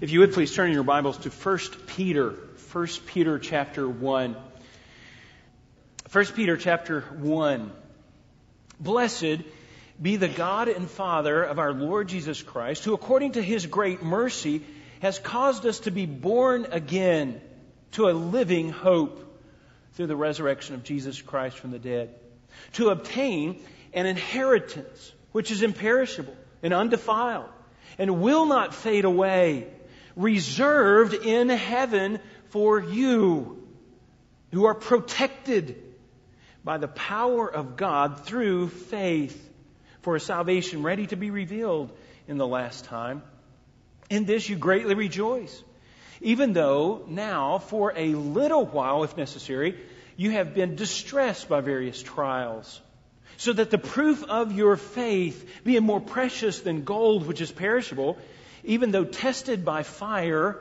If you would please turn your Bibles to 1 Peter, 1 Peter chapter 1. 1 Peter chapter 1. Blessed be the God and Father of our Lord Jesus Christ, who according to his great mercy has caused us to be born again to a living hope through the resurrection of Jesus Christ from the dead, to obtain an inheritance which is imperishable and undefiled and will not fade away reserved in heaven for you who are protected by the power of God through faith for a salvation ready to be revealed in the last time. In this you greatly rejoice, even though now, for a little while, if necessary, you have been distressed by various trials, so that the proof of your faith, being more precious than gold which is perishable, even though tested by fire,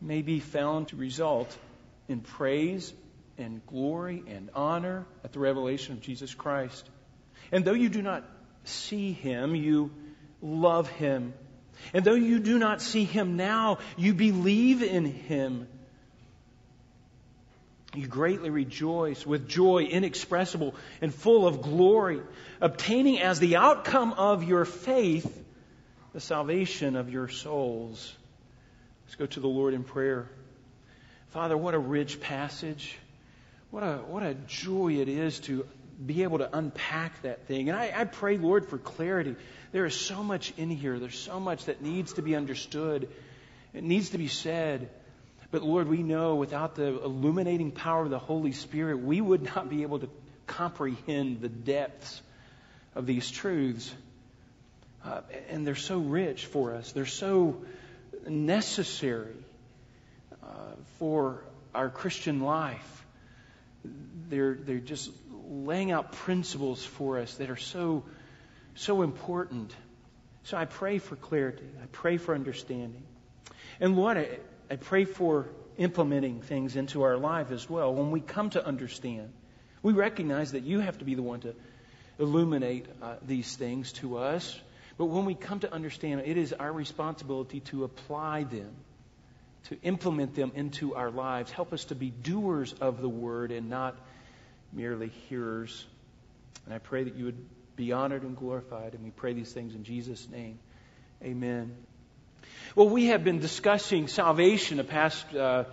may be found to result in praise and glory and honor at the revelation of Jesus Christ. And though you do not see him, you love him. And though you do not see him now, you believe in him. You greatly rejoice with joy inexpressible and full of glory, obtaining as the outcome of your faith the salvation of your souls. Let's go to the Lord in prayer. Father, what a rich passage. What a, what a joy it is to be able to unpack that thing. And I, I pray, Lord, for clarity. There is so much in here. There's so much that needs to be understood. It needs to be said. But Lord, we know without the illuminating power of the Holy Spirit, we would not be able to comprehend the depths of these truths. Uh, and they're so rich for us. They're so necessary uh, for our Christian life. They're, they're just laying out principles for us that are so, so important. So I pray for clarity. I pray for understanding. And Lord, I, I pray for implementing things into our life as well. When we come to understand, we recognize that you have to be the one to illuminate uh, these things to us. But when we come to understand, it is our responsibility to apply them, to implement them into our lives. Help us to be doers of the word and not merely hearers. And I pray that you would be honored and glorified. And we pray these things in Jesus' name. Amen. Well, we have been discussing salvation the past uh,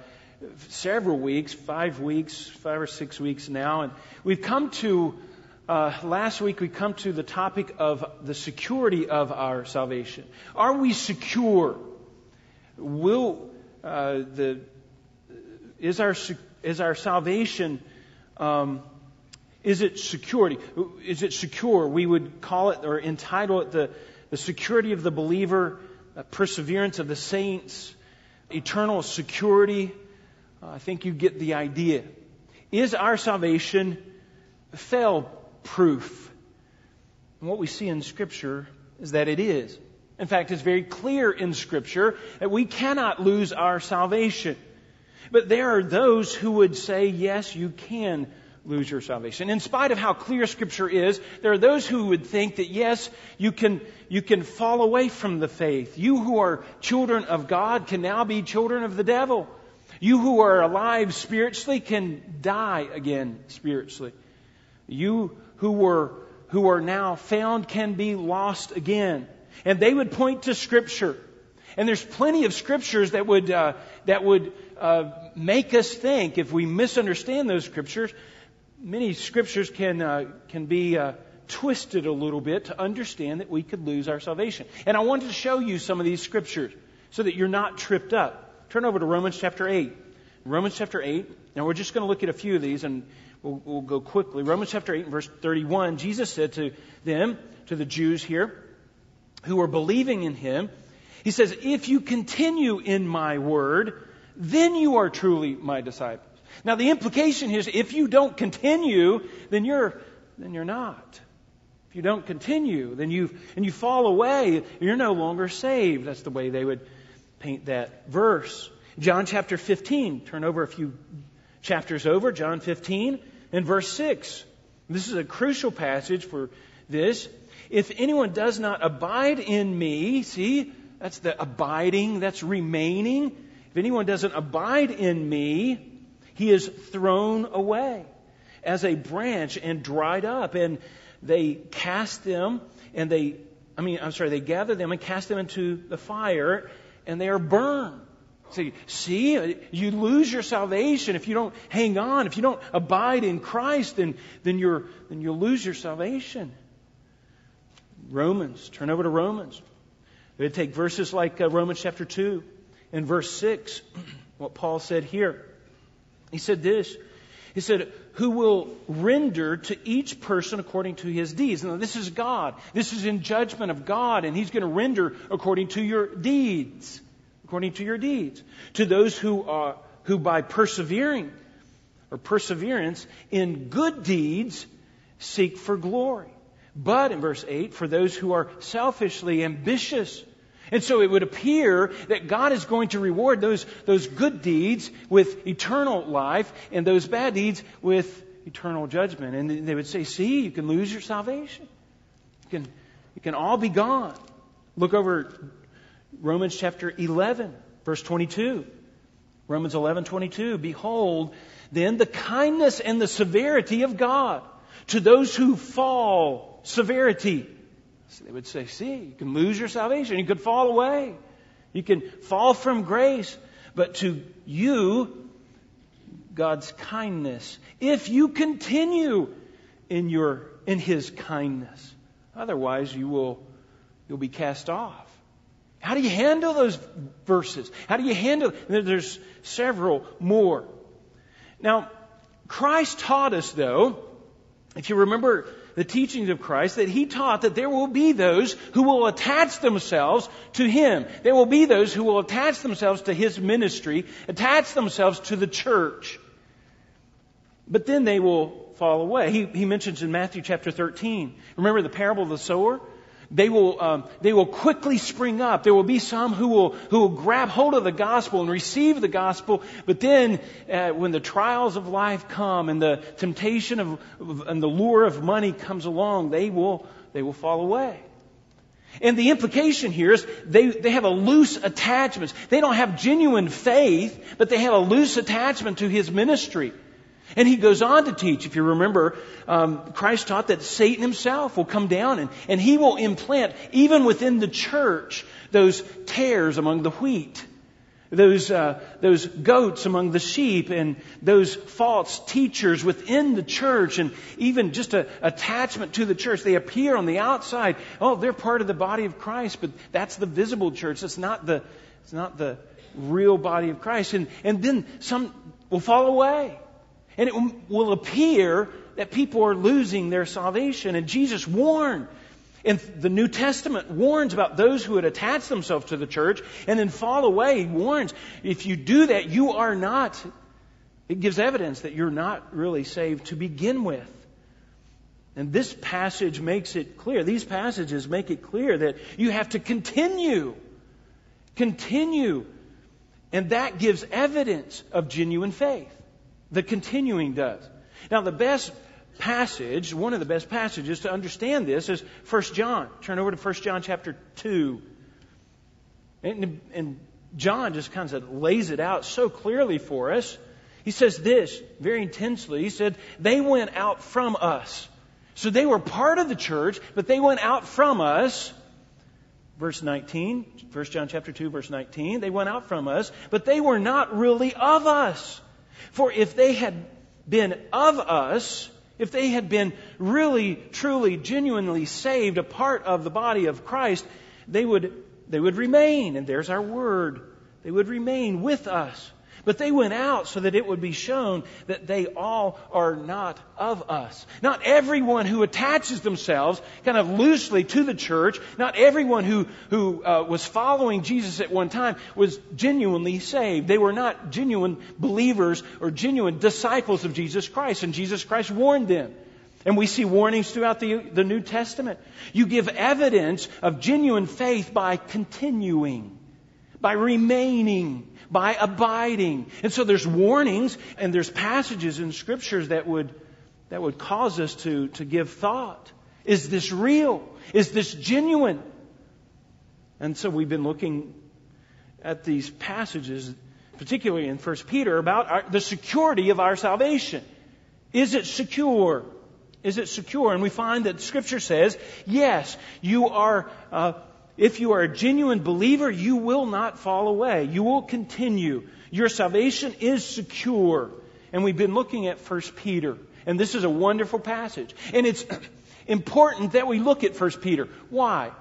several weeks, five weeks, five or six weeks now, and we've come to uh, last week we come to the topic of the security of our salvation. Are we secure? Will uh, the is our is our salvation um, is it security? Is it secure? We would call it or entitle it the the security of the believer, perseverance of the saints, eternal security. Uh, I think you get the idea. Is our salvation fail proof. And what we see in Scripture is that it is. In fact, it's very clear in Scripture that we cannot lose our salvation. But there are those who would say, yes, you can lose your salvation. In spite of how clear Scripture is, there are those who would think that, yes, you can, you can fall away from the faith. You who are children of God can now be children of the devil. You who are alive spiritually can die again spiritually. You who were who are now found can be lost again. And they would point to Scripture. And there's plenty of scriptures that would uh, that would uh, make us think if we misunderstand those scriptures. Many scriptures can uh, can be uh, twisted a little bit to understand that we could lose our salvation. And I wanted to show you some of these scriptures so that you're not tripped up. Turn over to Romans chapter eight. Romans chapter eight. Now we're just going to look at a few of these and We'll, we'll go quickly. Romans chapter 8 verse 31, Jesus said to them, to the Jews here, who were believing in him, he says, If you continue in my word, then you are truly my disciples. Now the implication is if you don't continue, then you're, then you're not. If you don't continue, then you, and you fall away, you're no longer saved. That's the way they would paint that verse. John chapter 15, turn over a few chapters over, John 15 and verse 6. This is a crucial passage for this. If anyone does not abide in me, see, That's the abiding, that's remaining. If anyone doesn't abide in me, he is thrown away as a branch and dried up. And they cast them and they, I mean, I'm sorry, they gather them and cast them into the fire and they are burned. See, see, you lose your salvation if you don't hang on, if you don't abide in Christ, then, then, you're, then you'll lose your salvation. Romans, turn over to Romans. We take verses like uh, Romans chapter 2 and verse 6, what Paul said here. He said this. He said, Who will render to each person according to his deeds. Now, this is God. This is in judgment of God, and He's going to render according to your deeds according to your deeds. To those who are, who by persevering or perseverance in good deeds seek for glory. But in verse 8, for those who are selfishly ambitious. And so it would appear that God is going to reward those, those good deeds with eternal life and those bad deeds with eternal judgment. And they would say, see, you can lose your salvation. You can, it can all be gone. Look over Romans chapter 11, verse 22. Romans 11, 22. Behold, then the kindness and the severity of God to those who fall. Severity. So they would say, see, you can lose your salvation. You could fall away. You can fall from grace. But to you, God's kindness. If you continue in your, in His kindness. Otherwise, you will, you'll be cast off. How do you handle those verses? How do you handle there's several more. Now, Christ taught us though, if you remember the teachings of Christ, that He taught that there will be those who will attach themselves to Him. There will be those who will attach themselves to His ministry, attach themselves to the church. But then they will fall away. He, he mentions in Matthew chapter 13. Remember the parable of the sower? They will, um, they will quickly spring up. There will be some who will, who will grab hold of the gospel and receive the gospel, but then uh, when the trials of life come and the temptation of, and the lure of money comes along, they will, they will fall away. And the implication here is they, they have a loose attachment. They don't have genuine faith, but they have a loose attachment to his ministry. And he goes on to teach, if you remember, um, Christ taught that Satan himself will come down and, and he will implant, even within the church, those tares among the wheat, those, uh, those goats among the sheep, and those false teachers within the church, and even just an attachment to the church. They appear on the outside. Oh, they're part of the body of Christ, but that's the visible church. It's not the, it's not the real body of Christ. And, and then some will fall away. And it will appear that people are losing their salvation. And Jesus warned. And the New Testament warns about those who would attach themselves to the church and then fall away. He warns, if you do that, you are not, it gives evidence that you're not really saved to begin with. And this passage makes it clear, these passages make it clear that you have to continue. Continue. And that gives evidence of genuine faith. The continuing does. Now, the best passage, one of the best passages to understand this is 1 John. Turn over to 1 John chapter 2. And, and John just kind of lays it out so clearly for us. He says this very intensely. He said, They went out from us. So they were part of the church, but they went out from us. Verse 19, 1 John chapter 2, verse 19. They went out from us, but they were not really of us. For if they had been of us, if they had been really, truly, genuinely saved, a part of the body of Christ, they would, they would remain. And there's our word. They would remain with us. But they went out so that it would be shown that they all are not of us. Not everyone who attaches themselves kind of loosely to the church, not everyone who, who uh, was following Jesus at one time was genuinely saved. They were not genuine believers or genuine disciples of Jesus Christ, and Jesus Christ warned them. And we see warnings throughout the, the New Testament. You give evidence of genuine faith by continuing, by remaining by abiding. And so there's warnings and there's passages in scriptures that would, that would cause us to, to give thought. Is this real? Is this genuine? And so we've been looking at these passages, particularly in 1 Peter, about our, the security of our salvation. Is it secure? Is it secure? And we find that Scripture says, yes, you are, uh, if you are a genuine believer, you will not fall away. You will continue. Your salvation is secure. And we've been looking at 1 Peter. And this is a wonderful passage. And it's important that we look at 1 Peter. Why?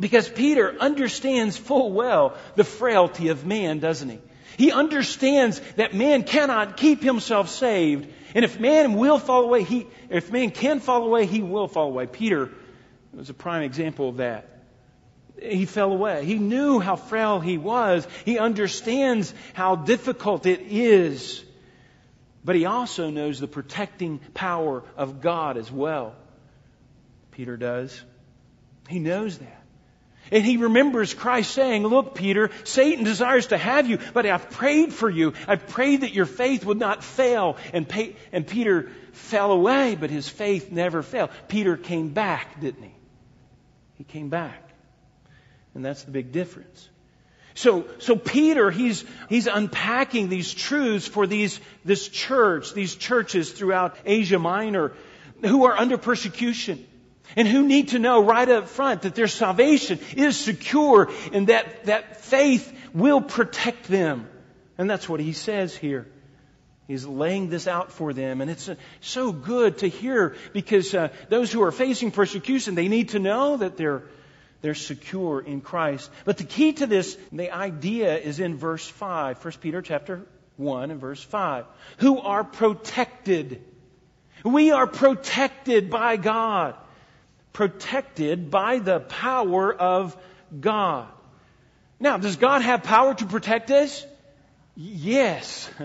Because Peter understands full well the frailty of man, doesn't he? He understands that man cannot keep himself saved. And if man will fall away, he, if man can fall away, he will fall away. Peter was a prime example of that. He fell away. He knew how frail he was. He understands how difficult it is. But he also knows the protecting power of God as well. Peter does. He knows that. And he remembers Christ saying, Look, Peter, Satan desires to have you, but I've prayed for you. I've prayed that your faith would not fail. And, and Peter fell away, but his faith never failed. Peter came back, didn't he? He came back. And that's the big difference. So, so Peter, he's, he's unpacking these truths for these, this church, these churches throughout Asia Minor who are under persecution and who need to know right up front that their salvation is secure and that, that faith will protect them. And that's what he says here. He's laying this out for them. And it's uh, so good to hear because uh, those who are facing persecution, they need to know that they're, they're secure in Christ. But the key to this, the idea is in verse 5, 1 Peter chapter 1 and verse 5. Who are protected. We are protected by God protected by the power of God. Now, does God have power to protect us? Yes.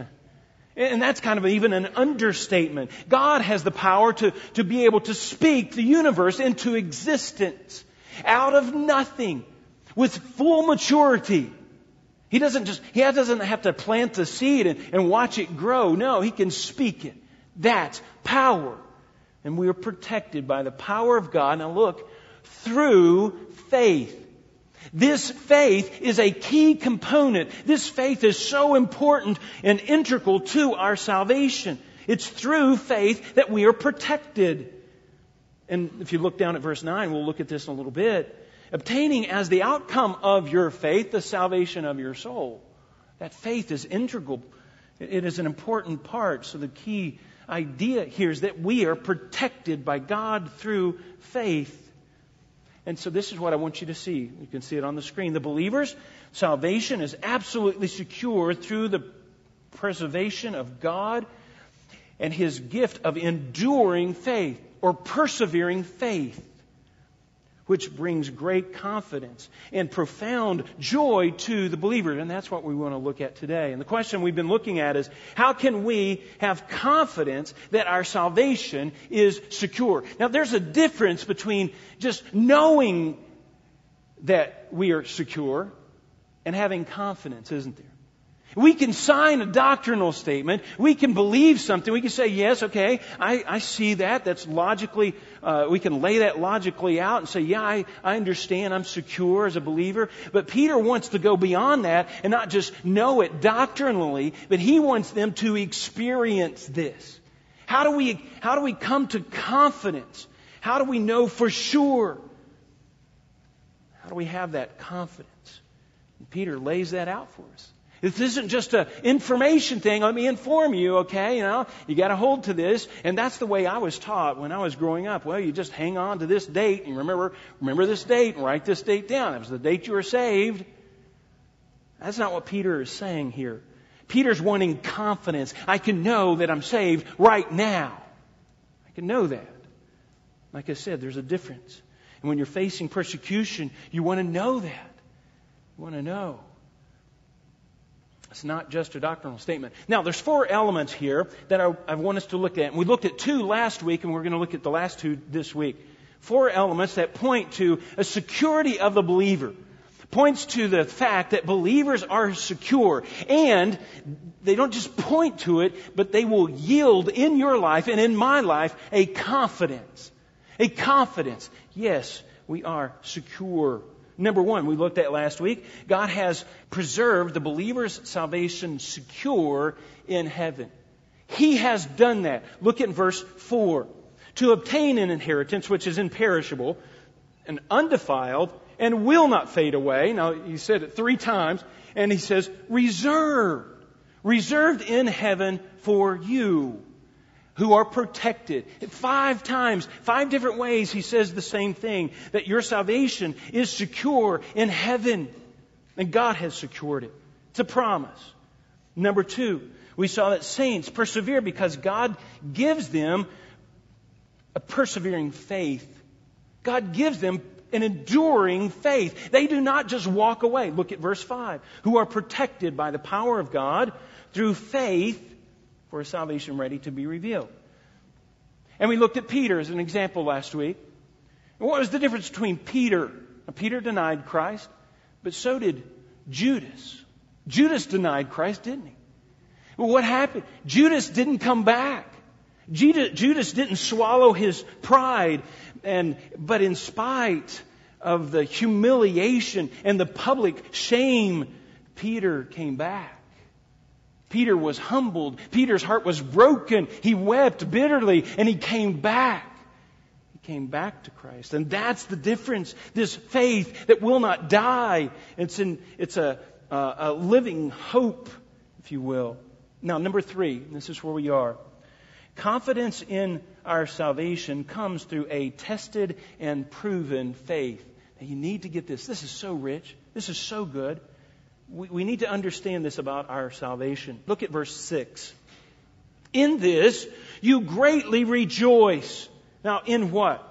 And that's kind of even an understatement. God has the power to, to be able to speak the universe into existence out of nothing with full maturity. He doesn't just, he doesn't have to plant the seed and, and watch it grow. No, he can speak it. That's power and we are protected by the power of God. Now look, through faith. This faith is a key component. This faith is so important and integral to our salvation. It's through faith that we are protected. And if you look down at verse 9, we'll look at this in a little bit. Obtaining as the outcome of your faith the salvation of your soul. That faith is integral. It is an important part. So the key idea here is that we are protected by God through faith. And so this is what I want you to see. You can see it on the screen. The believer's salvation is absolutely secure through the preservation of God and his gift of enduring faith or persevering faith which brings great confidence and profound joy to the believer. And that's what we want to look at today. And the question we've been looking at is how can we have confidence that our salvation is secure? Now, there's a difference between just knowing that we are secure and having confidence, isn't there? We can sign a doctrinal statement. We can believe something. We can say, yes, okay, I, I see that. That's logically, uh, we can lay that logically out and say, yeah, I, I understand. I'm secure as a believer. But Peter wants to go beyond that and not just know it doctrinally, but he wants them to experience this. How do we, how do we come to confidence? How do we know for sure? How do we have that confidence? And Peter lays that out for us. This isn't just an information thing. Let me inform you, okay? You know, you got to hold to this. And that's the way I was taught when I was growing up. Well, you just hang on to this date and remember, remember this date and write this date down. It was the date you were saved. That's not what Peter is saying here. Peter's wanting confidence. I can know that I'm saved right now. I can know that. Like I said, there's a difference. And when you're facing persecution, you want to know that. You want to know. It's not just a doctrinal statement. Now, there's four elements here that I, I want us to look at. And we looked at two last week, and we're going to look at the last two this week. Four elements that point to a security of the believer. Points to the fact that believers are secure. And they don't just point to it, but they will yield in your life and in my life a confidence. A confidence. Yes, we are secure Number one, we looked at last week, God has preserved the believer's salvation secure in heaven. He has done that. Look at verse 4. To obtain an inheritance which is imperishable and undefiled and will not fade away. Now, he said it three times, and he says, reserved. Reserved in heaven for you who are protected. Five times, five different ways, he says the same thing that your salvation is secure in heaven. And God has secured it. It's a promise. Number two, we saw that saints persevere because God gives them a persevering faith. God gives them an enduring faith. They do not just walk away. Look at verse 5. Who are protected by the power of God through faith for salvation ready to be revealed. And we looked at Peter as an example last week. And what was the difference between Peter? Now, Peter denied Christ, but so did Judas. Judas denied Christ, didn't he? Well, what happened? Judas didn't come back. Judas didn't swallow his pride, and, but in spite of the humiliation and the public shame, Peter came back. Peter was humbled. Peter's heart was broken. He wept bitterly and he came back. He came back to Christ. And that's the difference. This faith that will not die. It's, in, it's a, a, living hope, if you will. Now, number three, this is where we are. Confidence in our salvation comes through a tested and proven faith. Now, you need to get this. This is so rich. This is so good we, we need to understand this about our salvation. Look at verse 6. In this, you greatly rejoice. Now, in what?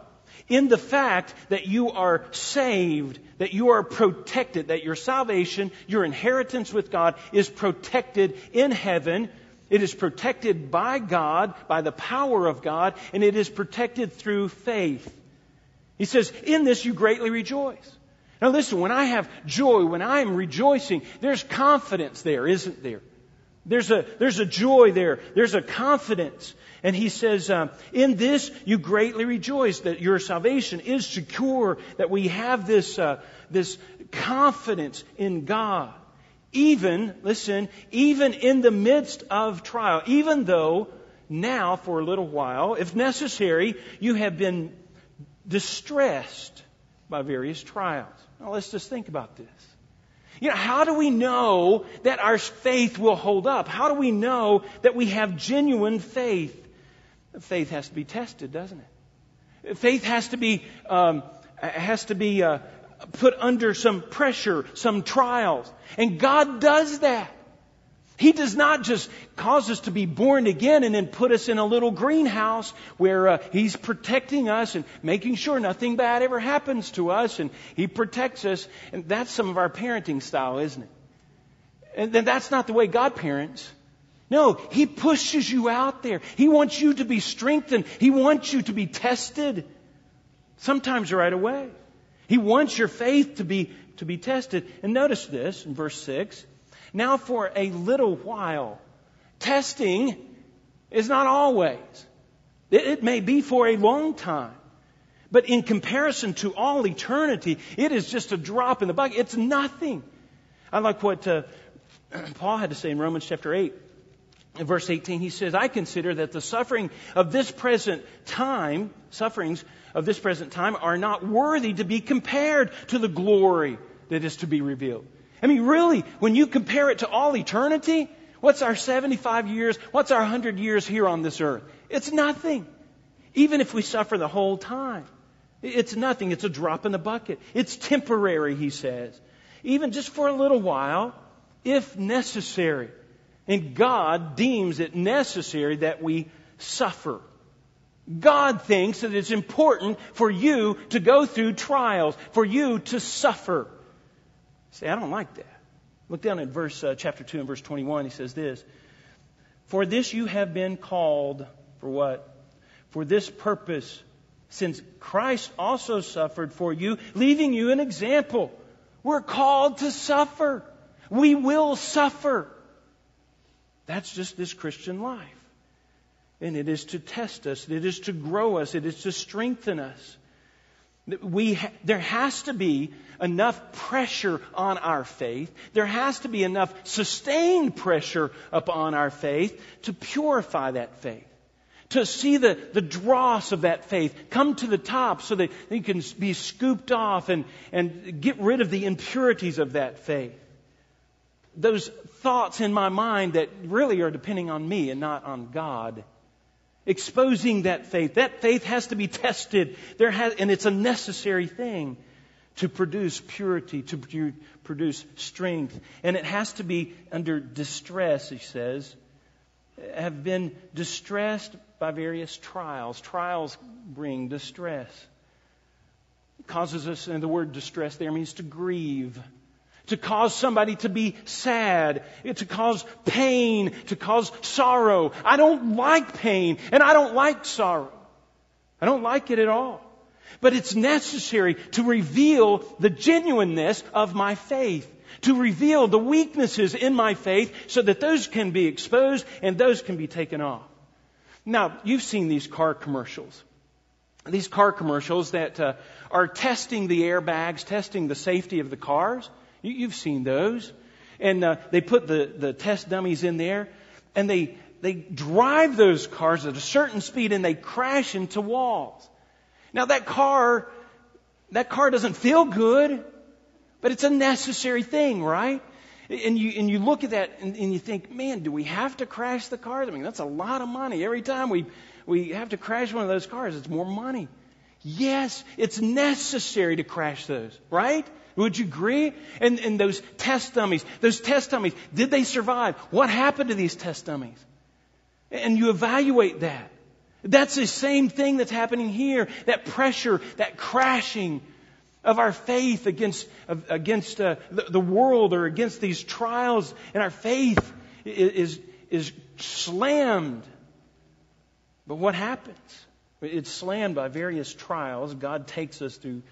In the fact that you are saved, that you are protected, that your salvation, your inheritance with God is protected in heaven. It is protected by God, by the power of God, and it is protected through faith. He says, In this you greatly rejoice. Now listen, when I have joy, when I am rejoicing, there's confidence there, isn't there? There's a, there's a joy there. There's a confidence. And he says, uh, in this you greatly rejoice that your salvation is secure, that we have this, uh, this confidence in God. Even, listen, even in the midst of trial, even though now for a little while, if necessary, you have been distressed by various trials. Now let's just think about this. You know, how do we know that our faith will hold up? How do we know that we have genuine faith? Faith has to be tested, doesn't it? Faith has to be um, has to be uh, put under some pressure, some trials, and God does that. He does not just cause us to be born again and then put us in a little greenhouse where uh, He's protecting us and making sure nothing bad ever happens to us and He protects us. And that's some of our parenting style, isn't it? And then that's not the way God parents. No, He pushes you out there. He wants you to be strengthened. He wants you to be tested. Sometimes right away. He wants your faith to be, to be tested. And notice this in verse 6. Now, for a little while, testing is not always. It, may be for a long time. But in comparison to all eternity, it is just a drop in the bucket. It's nothing. I like what uh, Paul had to say in Romans chapter 8. In verse 18, he says, I consider that the suffering of this present time, sufferings of this present time, are not worthy to be compared to the glory that is to be revealed. I mean, really, when you compare it to all eternity, what's our 75 years? What's our 100 years here on this earth? It's nothing. Even if we suffer the whole time. It's nothing. It's a drop in the bucket. It's temporary, he says. Even just for a little while, if necessary. And God deems it necessary that we suffer. God thinks that it's important for you to go through trials, for you to suffer. Say, I don't like that. Look down at verse uh, chapter 2 and verse 21. He says this For this you have been called, for what? For this purpose, since Christ also suffered for you, leaving you an example. We're called to suffer. We will suffer. That's just this Christian life. And it is to test us, it is to grow us, it is to strengthen us. We there has to be enough pressure on our faith. There has to be enough sustained pressure upon our faith to purify that faith. To see the, the dross of that faith come to the top so that it can be scooped off and, and get rid of the impurities of that faith. Those thoughts in my mind that really are depending on me and not on God exposing that faith. That faith has to be tested. There has, and it's a necessary thing to produce purity, to produce strength. And it has to be under distress, he says. Have been distressed by various trials. Trials bring distress. It causes us, and the word distress there means to grieve to cause somebody to be sad, to cause pain, to cause sorrow. I don't like pain and I don't like sorrow. I don't like it at all. But it's necessary to reveal the genuineness of my faith, to reveal the weaknesses in my faith so that those can be exposed and those can be taken off. Now, you've seen these car commercials. These car commercials that uh, are testing the airbags, testing the safety of the cars. You, have seen those. And uh, they put the, the test dummies in there, and they, they drive those cars at a certain speed and they crash into walls. Now that car, that car doesn't feel good, but it's a necessary thing, right? And you, and you look at that and, and you think, man, do we have to crash the cars? I mean, that's a lot of money. Every time we, we have to crash one of those cars, it's more money. Yes, it's necessary to crash those, right? Would you agree? And, and those test dummies, those test dummies, did they survive? What happened to these test dummies? And you evaluate that. That's the same thing that's happening here. That pressure, that crashing of our faith against, against uh, the, the, world or against these trials. And our faith is, is slammed. But what happens? It's slammed by various trials. God takes us through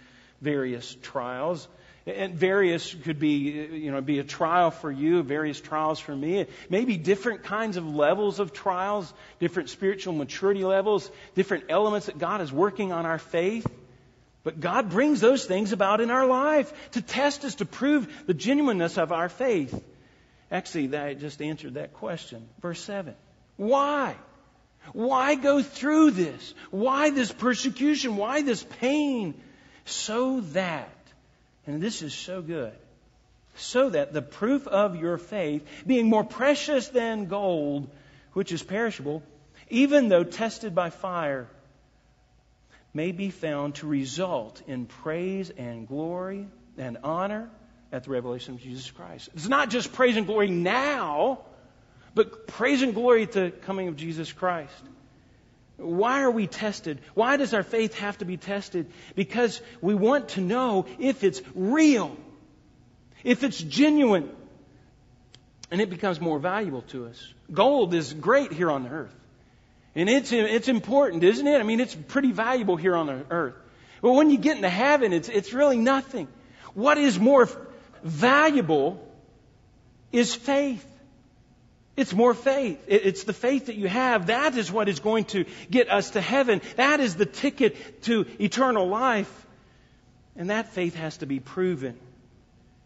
various trials. And various could be, you know, be a trial for you, various trials for me. Maybe different kinds of levels of trials, different spiritual maturity levels, different elements that God is working on our faith. But God brings those things about in our life to test us, to prove the genuineness of our faith. Actually, that just answered that question. Verse 7. Why? Why go through this? Why this persecution? Why this pain? So that and this is so good. So that the proof of your faith, being more precious than gold, which is perishable, even though tested by fire, may be found to result in praise and glory and honor at the revelation of Jesus Christ. It's not just praise and glory now, but praise and glory at the coming of Jesus Christ. Why are we tested? Why does our faith have to be tested? Because we want to know if it's real, if it's genuine, and it becomes more valuable to us. Gold is great here on the earth. And it's, it's important, isn't it? I mean, it's pretty valuable here on the earth. But when you get into heaven, it's, it's really nothing. What is more valuable is faith. It's more faith. It's the faith that you have. That is what is going to get us to heaven. That is the ticket to eternal life. And that faith has to be proven.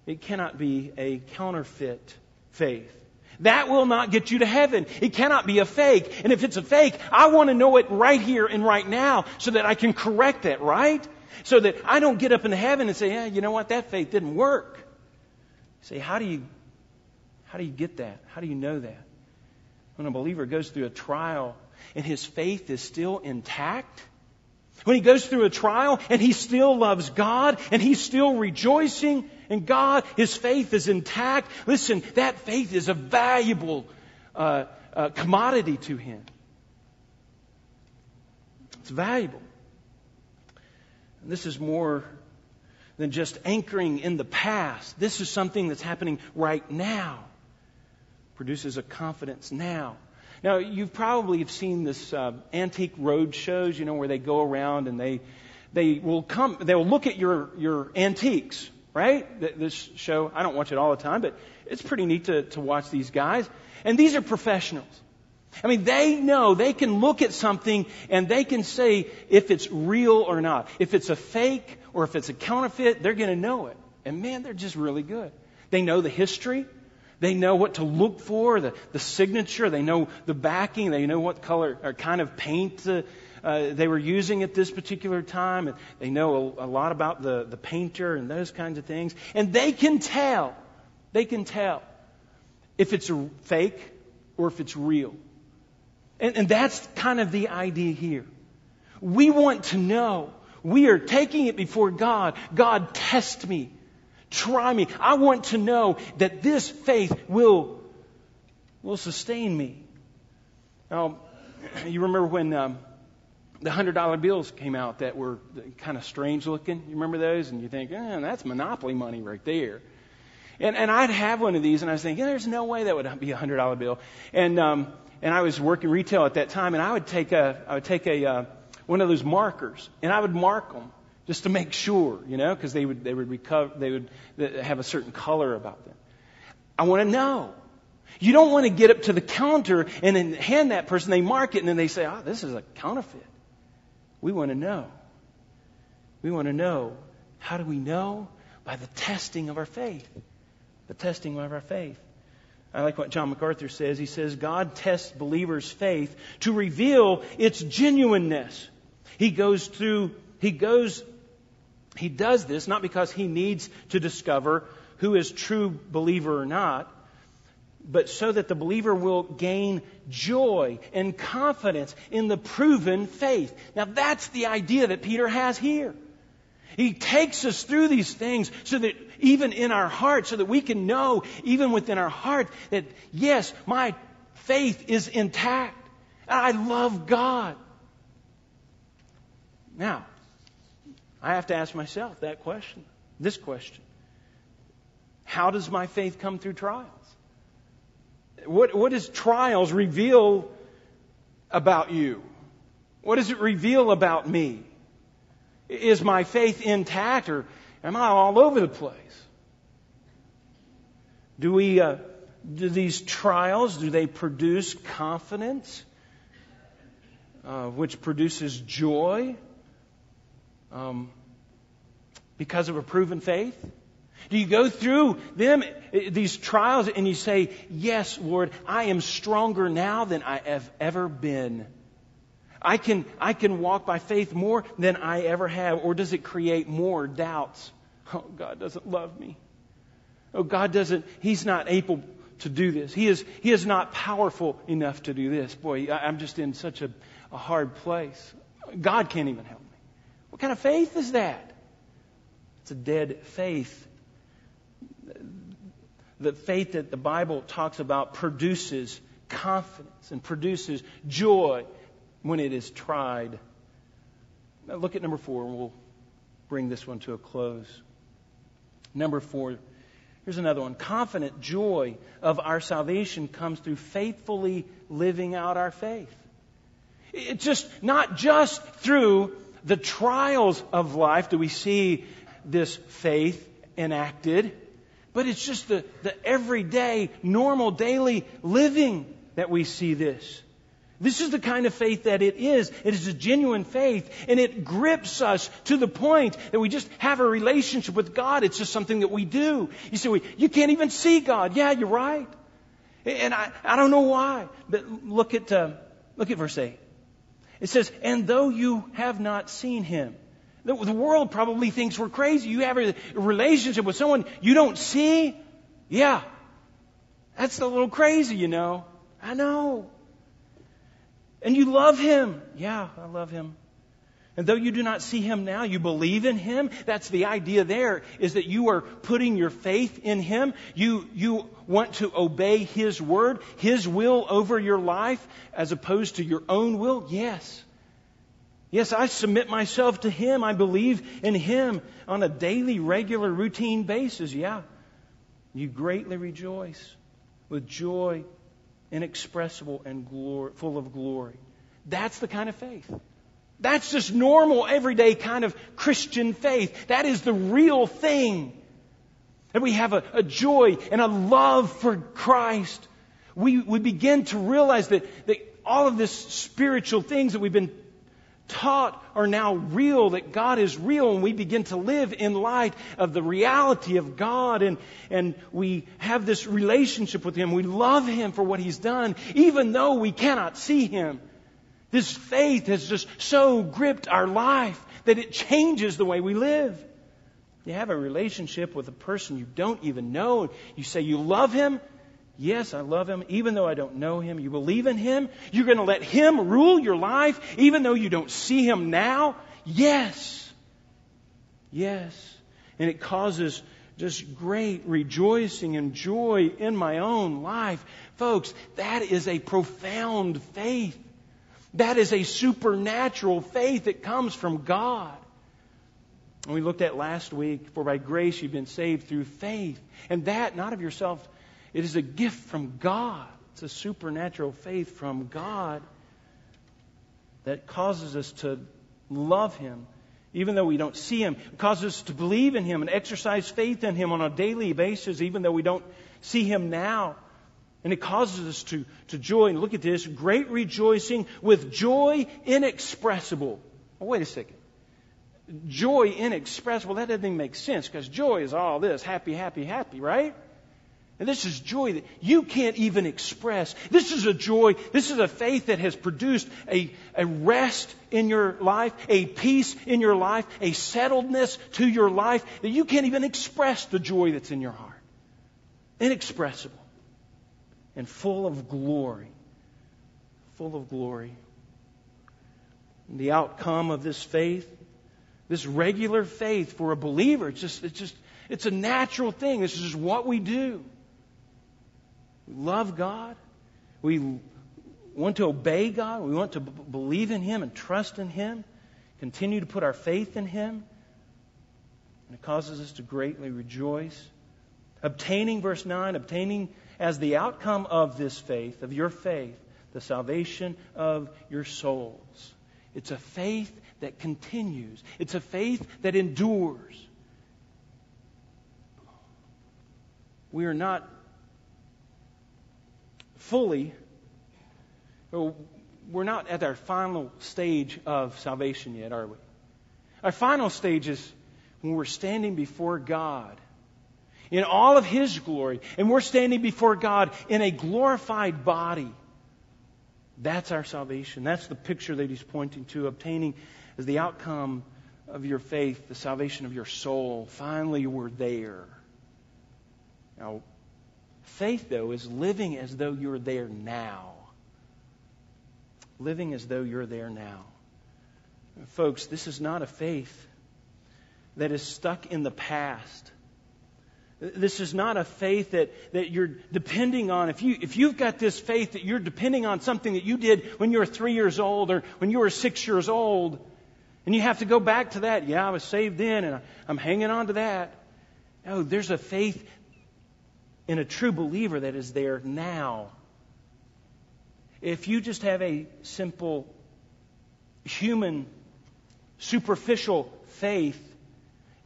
It cannot be a counterfeit faith. That will not get you to heaven. It cannot be a fake. And if it's a fake, I want to know it right here and right now so that I can correct it, right? So that I don't get up in heaven and say, yeah, you know what, that faith didn't work. say, how do you how do you get that? How do you know that? When a believer goes through a trial and his faith is still intact, when he goes through a trial and he still loves God and he's still rejoicing in God, his faith is intact. Listen, that faith is a valuable uh, uh, commodity to him. It's valuable. And this is more than just anchoring in the past. This is something that's happening right now produces a confidence now. Now, you probably have seen this uh, antique road shows, you know, where they go around and they they will come, they will look at your your antiques, right? This show, I don't watch it all the time, but it's pretty neat to, to watch these guys. And these are professionals. I mean, they know, they can look at something and they can say if it's real or not. If it's a fake or if it's a counterfeit, they're going to know it. And man, they're just really good. They know the history. They know what to look for, the, the signature. They know the backing. They know what color or kind of paint uh, uh, they were using at this particular time. And they know a, a lot about the, the painter and those kinds of things. And they can tell. They can tell if it's fake or if it's real. And, and that's kind of the idea here. We want to know. We are taking it before God. God, test me. Try me. I want to know that this faith will, will sustain me. Now, you remember when um, the $100 bills came out that were kind of strange looking? You remember those? And you think, eh, that's monopoly money right there. And, and I'd have one of these, and I was thinking, there's no way that would be a $100 bill. And, um, and I was working retail at that time, and I would take a, I would take a, uh, one of those markers, and I would mark them just to make sure, you know, because they would they would recover they would have a certain color about them. I want to know. You don't want to get up to the counter and then hand that person, they mark it, and then they say, "Ah, oh, this is a counterfeit." We want to know. We want to know. How do we know? By the testing of our faith. The testing of our faith. I like what John MacArthur says. He says, God tests believers' faith to reveal its genuineness. He goes through, he goes he does this not because he needs to discover who is true believer or not, but so that the believer will gain joy and confidence in the proven faith. Now that's the idea that Peter has here. He takes us through these things so that even in our heart, so that we can know, even within our heart, that yes, my faith is intact. And I love God. Now, I have to ask myself that question, this question. How does my faith come through trials? What, what does trials reveal about you? What does it reveal about me? Is my faith intact or am I all over the place? Do we, uh, do these trials, do they produce confidence, uh, which produces joy? Um, because of a proven faith? Do you go through them, these trials, and you say, Yes, Lord, I am stronger now than I have ever been? I can, I can walk by faith more than I ever have. Or does it create more doubts? Oh, God doesn't love me. Oh, God doesn't, He's not able to do this. He is, he is not powerful enough to do this. Boy, I'm just in such a, a hard place. God can't even help. What kind of faith is that? It's a dead faith. The faith that the Bible talks about produces confidence and produces joy when it is tried. Now look at number four, and we'll bring this one to a close. Number four, here's another one. Confident joy of our salvation comes through faithfully living out our faith. It's just not just through the trials of life do we see this faith enacted, but it's just the, the everyday, normal, daily living that we see this. This is the kind of faith that it is. It is a genuine faith, and it grips us to the point that we just have a relationship with God. It's just something that we do. You say, well, you can't even see God. Yeah, you're right. And I, I don't know why. But look at, uh, look at verse 8. It says, and though you have not seen him. The, world probably thinks we're crazy. You have a relationship with someone you don't see? Yeah. That's a little crazy, you know. I know. And you love him. Yeah, I love him. And though you do not see him now, you believe in him. That's the idea there, is that you are putting your faith in him. You, you want to obey his word, his will over your life, as opposed to your own will. Yes. Yes, I submit myself to him. I believe in him on a daily, regular, routine basis. Yeah. You greatly rejoice with joy inexpressible and glory, full of glory. That's the kind of faith. That's just normal, everyday kind of Christian faith. That is the real thing. And we have a, a joy and a love for Christ. We, we begin to realize that, that all of this spiritual things that we've been taught are now real, that God is real, and we begin to live in light of the reality of God, and, and we have this relationship with Him. We love Him for what He's done, even though we cannot see Him. This faith has just so gripped our life that it changes the way we live. You have a relationship with a person you don't even know. You say you love him. Yes, I love him, even though I don't know him. You believe in him. You're going to let him rule your life, even though you don't see him now. Yes. Yes. And it causes just great rejoicing and joy in my own life. Folks, that is a profound faith. That is a supernatural faith that comes from God. And we looked at last week, for by grace you've been saved through faith. And that, not of yourself, it is a gift from God. It's a supernatural faith from God that causes us to love Him, even though we don't see Him. It causes us to believe in Him and exercise faith in Him on a daily basis, even though we don't see Him now. And it causes us to, to joy. And look at this great rejoicing with joy inexpressible. Oh, wait a second joy inexpressible, that doesn't even make sense because joy is all this happy, happy, happy, right? And this is joy that you can't even express. This is a joy, this is a faith that has produced a, a rest in your life, a peace in your life, a settledness to your life that you can't even express the joy that's in your heart. Inexpressible and full of glory. Full of glory. And the outcome of this faith this regular faith for a believer, it's just, it's just, it's a natural thing. This is just what we do. We love God. We want to obey God. We want to b- believe in Him and trust in Him. Continue to put our faith in Him. And it causes us to greatly rejoice. Obtaining, verse 9, obtaining as the outcome of this faith, of your faith, the salvation of your souls. It's a faith that continues. It's a faith that endures. We are not fully, we're not at our final stage of salvation yet, are we? Our final stage is when we're standing before God in all of His glory, and we're standing before God in a glorified body. That's our salvation. That's the picture that he's pointing to, obtaining as the outcome of your faith, the salvation of your soul. Finally, we're there. Now, faith, though, is living as though you're there now. Living as though you're there now. Folks, this is not a faith that is stuck in the past. This is not a faith that, that you're depending on. If, you, if you've got this faith that you're depending on something that you did when you were three years old or when you were six years old, and you have to go back to that. Yeah, I was saved then, and I'm hanging on to that. No, there's a faith in a true believer that is there now. If you just have a simple, human, superficial faith,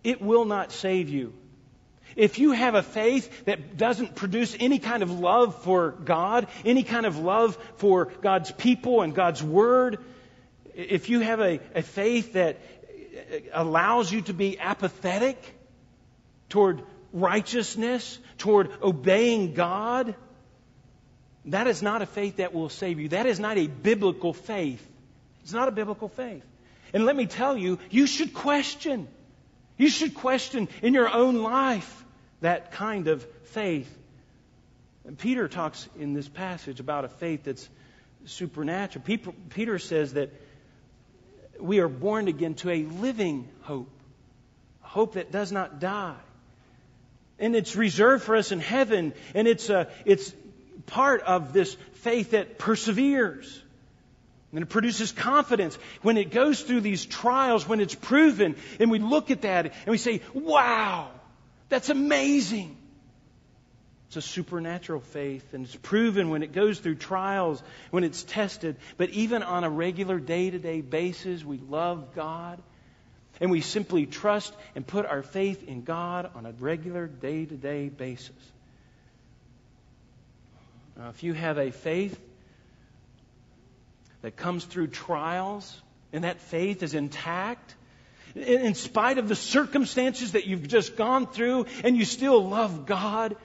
it will not save you. If you have a faith that doesn't produce any kind of love for God, any kind of love for God's people and God's Word, if you have a, a faith that allows you to be apathetic toward righteousness, toward obeying God, that is not a faith that will save you. That is not a biblical faith. It's not a biblical faith. And let me tell you, you should question. You should question in your own life that kind of faith. And Peter talks in this passage about a faith that's supernatural. Peter says that we are born again to a living hope, a hope that does not die. And it's reserved for us in heaven, and it's, a, it's part of this faith that perseveres. And it produces confidence when it goes through these trials, when it's proven, and we look at that and we say, wow, that's amazing. It's a supernatural faith, and it's proven when it goes through trials, when it's tested. But even on a regular day to day basis, we love God. And we simply trust and put our faith in God on a regular day to day basis. Uh, if you have a faith that comes through trials and that faith is intact, in, spite of the circumstances that you've just gone through, and you still love God,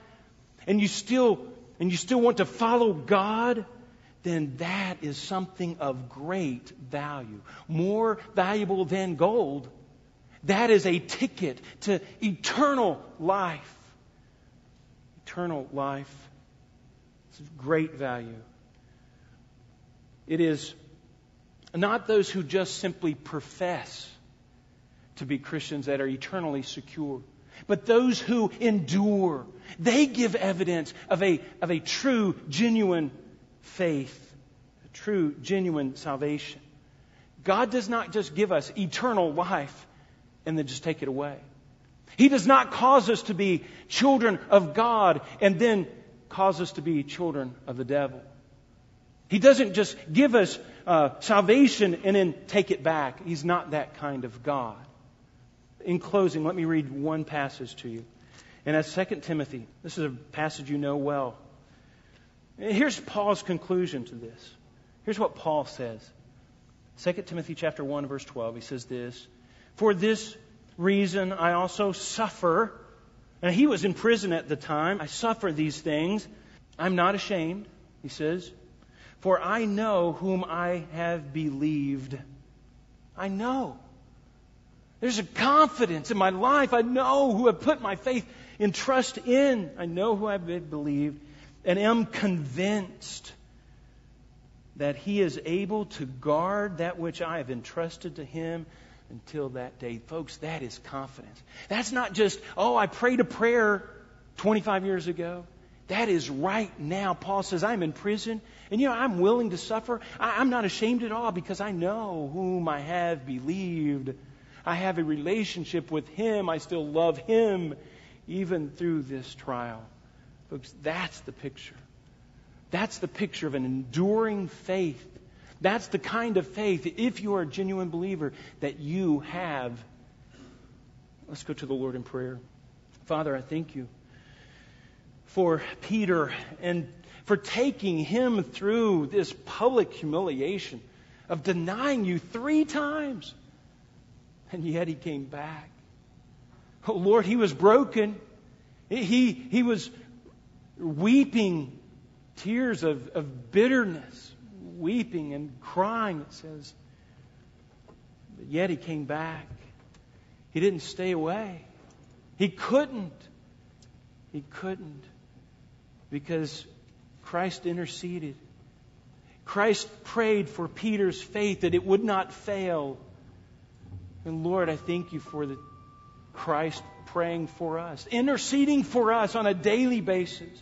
and you still and you still want to follow God, then that is something of great value, more valuable than gold. That is a ticket to eternal life. Eternal life. It's great value. It is not those who just simply profess to be Christians that are eternally secure, but those who endure. They give evidence of a, of a true, genuine faith, a true, genuine salvation. God does not just give us eternal life and then just take it away. He does not cause us to be children of God and then cause us to be children of the devil. He doesn't just give us uh, salvation and then take it back. He's not that kind of God. In closing, let me read one passage to you. And that's 2 Timothy. This is a passage you know well. Here's Paul's conclusion to this. Here's what Paul says. 2 Timothy chapter 1 verse 12. He says this, "For this reason I also suffer." And he was in prison at the time. I suffer these things. I'm not ashamed, he says, for I know whom I have believed. I know. There's a confidence in my life. I know who I've put my faith and trust in. I know who I've believed and am convinced that he is able to guard that which I have entrusted to him until that day. Folks, that is confidence. That's not just, oh, I prayed a prayer 25 years ago. That is right now. Paul says, I'm in prison, and you know, I'm willing to suffer. I, am not ashamed at all because I know whom I have believed. I have a relationship with him. I still love him even through this trial. Folks, that's the picture. That's the picture of an enduring faith that's the kind of faith, if you are a genuine believer, that you have. Let's go to the Lord in prayer. Father, I thank you for Peter and for taking him through this public humiliation of denying you three times. And yet he came back. Oh, Lord, he was broken. He, he was weeping tears of, of bitterness weeping and crying, it says. But yet he came back. He didn't stay away. He couldn't. He couldn't. Because Christ interceded. Christ prayed for Peter's faith that it would not fail. And Lord, I thank you for the Christ praying for us, interceding for us on a daily basis.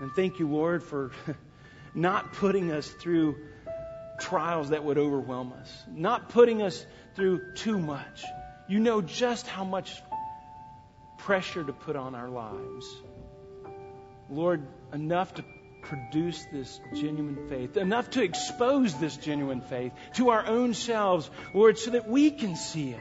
And thank you, Lord, for not putting us through trials that would overwhelm us, not putting us through too much. You know just how much pressure to put on our lives. Lord, enough to produce this genuine faith, enough to expose this genuine faith to our own selves, Lord, so that we can see it.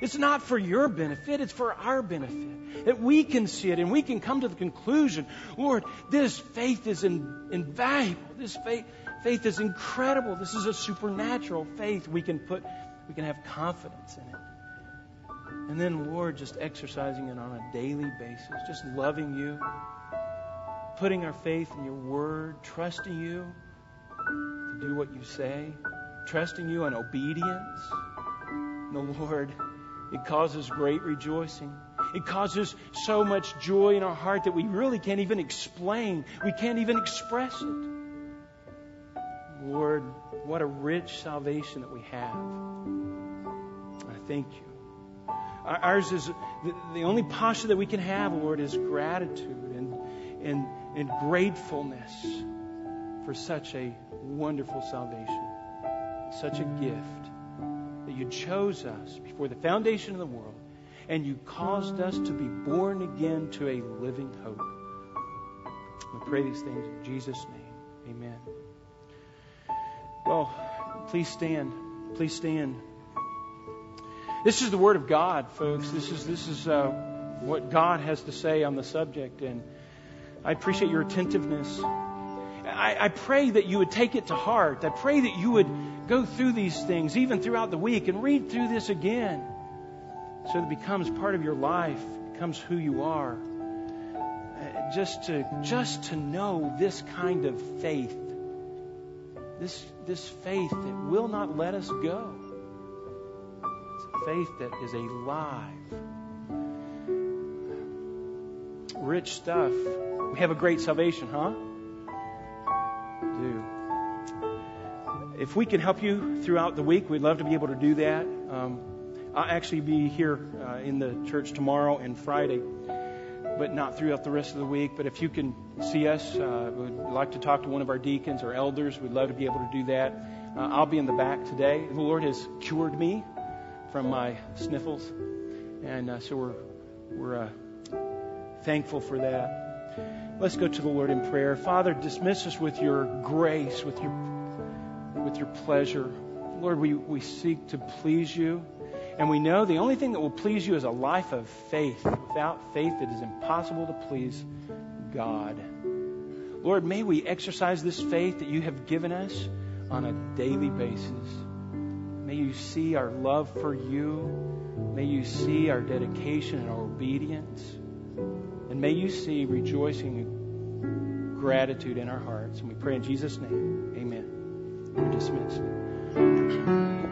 It's not for your benefit, it's for our benefit. That we can see it and we can come to the conclusion, Lord, this faith is in, invaluable. This faith, faith is incredible. This is a supernatural faith. We can put, we can have confidence in it. And then, Lord, just exercising it on a daily basis, just loving you, putting our faith in your word, trusting you to do what you say, trusting you in obedience. The Lord, it causes great rejoicing. It causes so much joy in our heart that we really can't even explain. We can't even express it. Lord, what a rich salvation that we have. I thank you. Ours is the only posture that we can have, Lord, is gratitude and, and, and gratefulness for such a wonderful salvation, such a gift that you chose us before the foundation of the world, and you caused us to be born again to a living hope. We pray these things in Jesus' name. Amen. Well, please stand. Please stand. This is the Word of God, folks. This is this is uh, what God has to say on the subject, and I appreciate your attentiveness. I, I pray that you would take it to heart. I pray that you would go through these things even throughout the week and read through this again so it becomes part of your life, becomes who you are. Uh, just to just to know this kind of faith. This this faith that will not let us go. It's a faith that is alive. Rich stuff. We have a great salvation, huh? Do. If we can help you throughout the week, we'd love to be able to do that. Um, I'll actually be here uh, in the church tomorrow and Friday, but not throughout the rest of the week. But if you can see us, uh, we'd like to talk to one of our deacons or elders. We'd love to be able to do that. Uh, I'll be in the back today. The Lord has cured me from my sniffles, and uh, so we're we're uh, thankful for that. Let's go to the Lord in prayer. Father, dismiss us with your grace, with your with your pleasure. Lord, we, we seek to please you. And we know the only thing that will please you is a life of faith. Without faith, it is impossible to please God. Lord, may we exercise this faith that you have given us on a daily basis. May you see our love for you. May you see our dedication and our obedience. And may you see rejoicing and gratitude in our hearts. And we pray in Jesus' name. Amen. We're dismissed.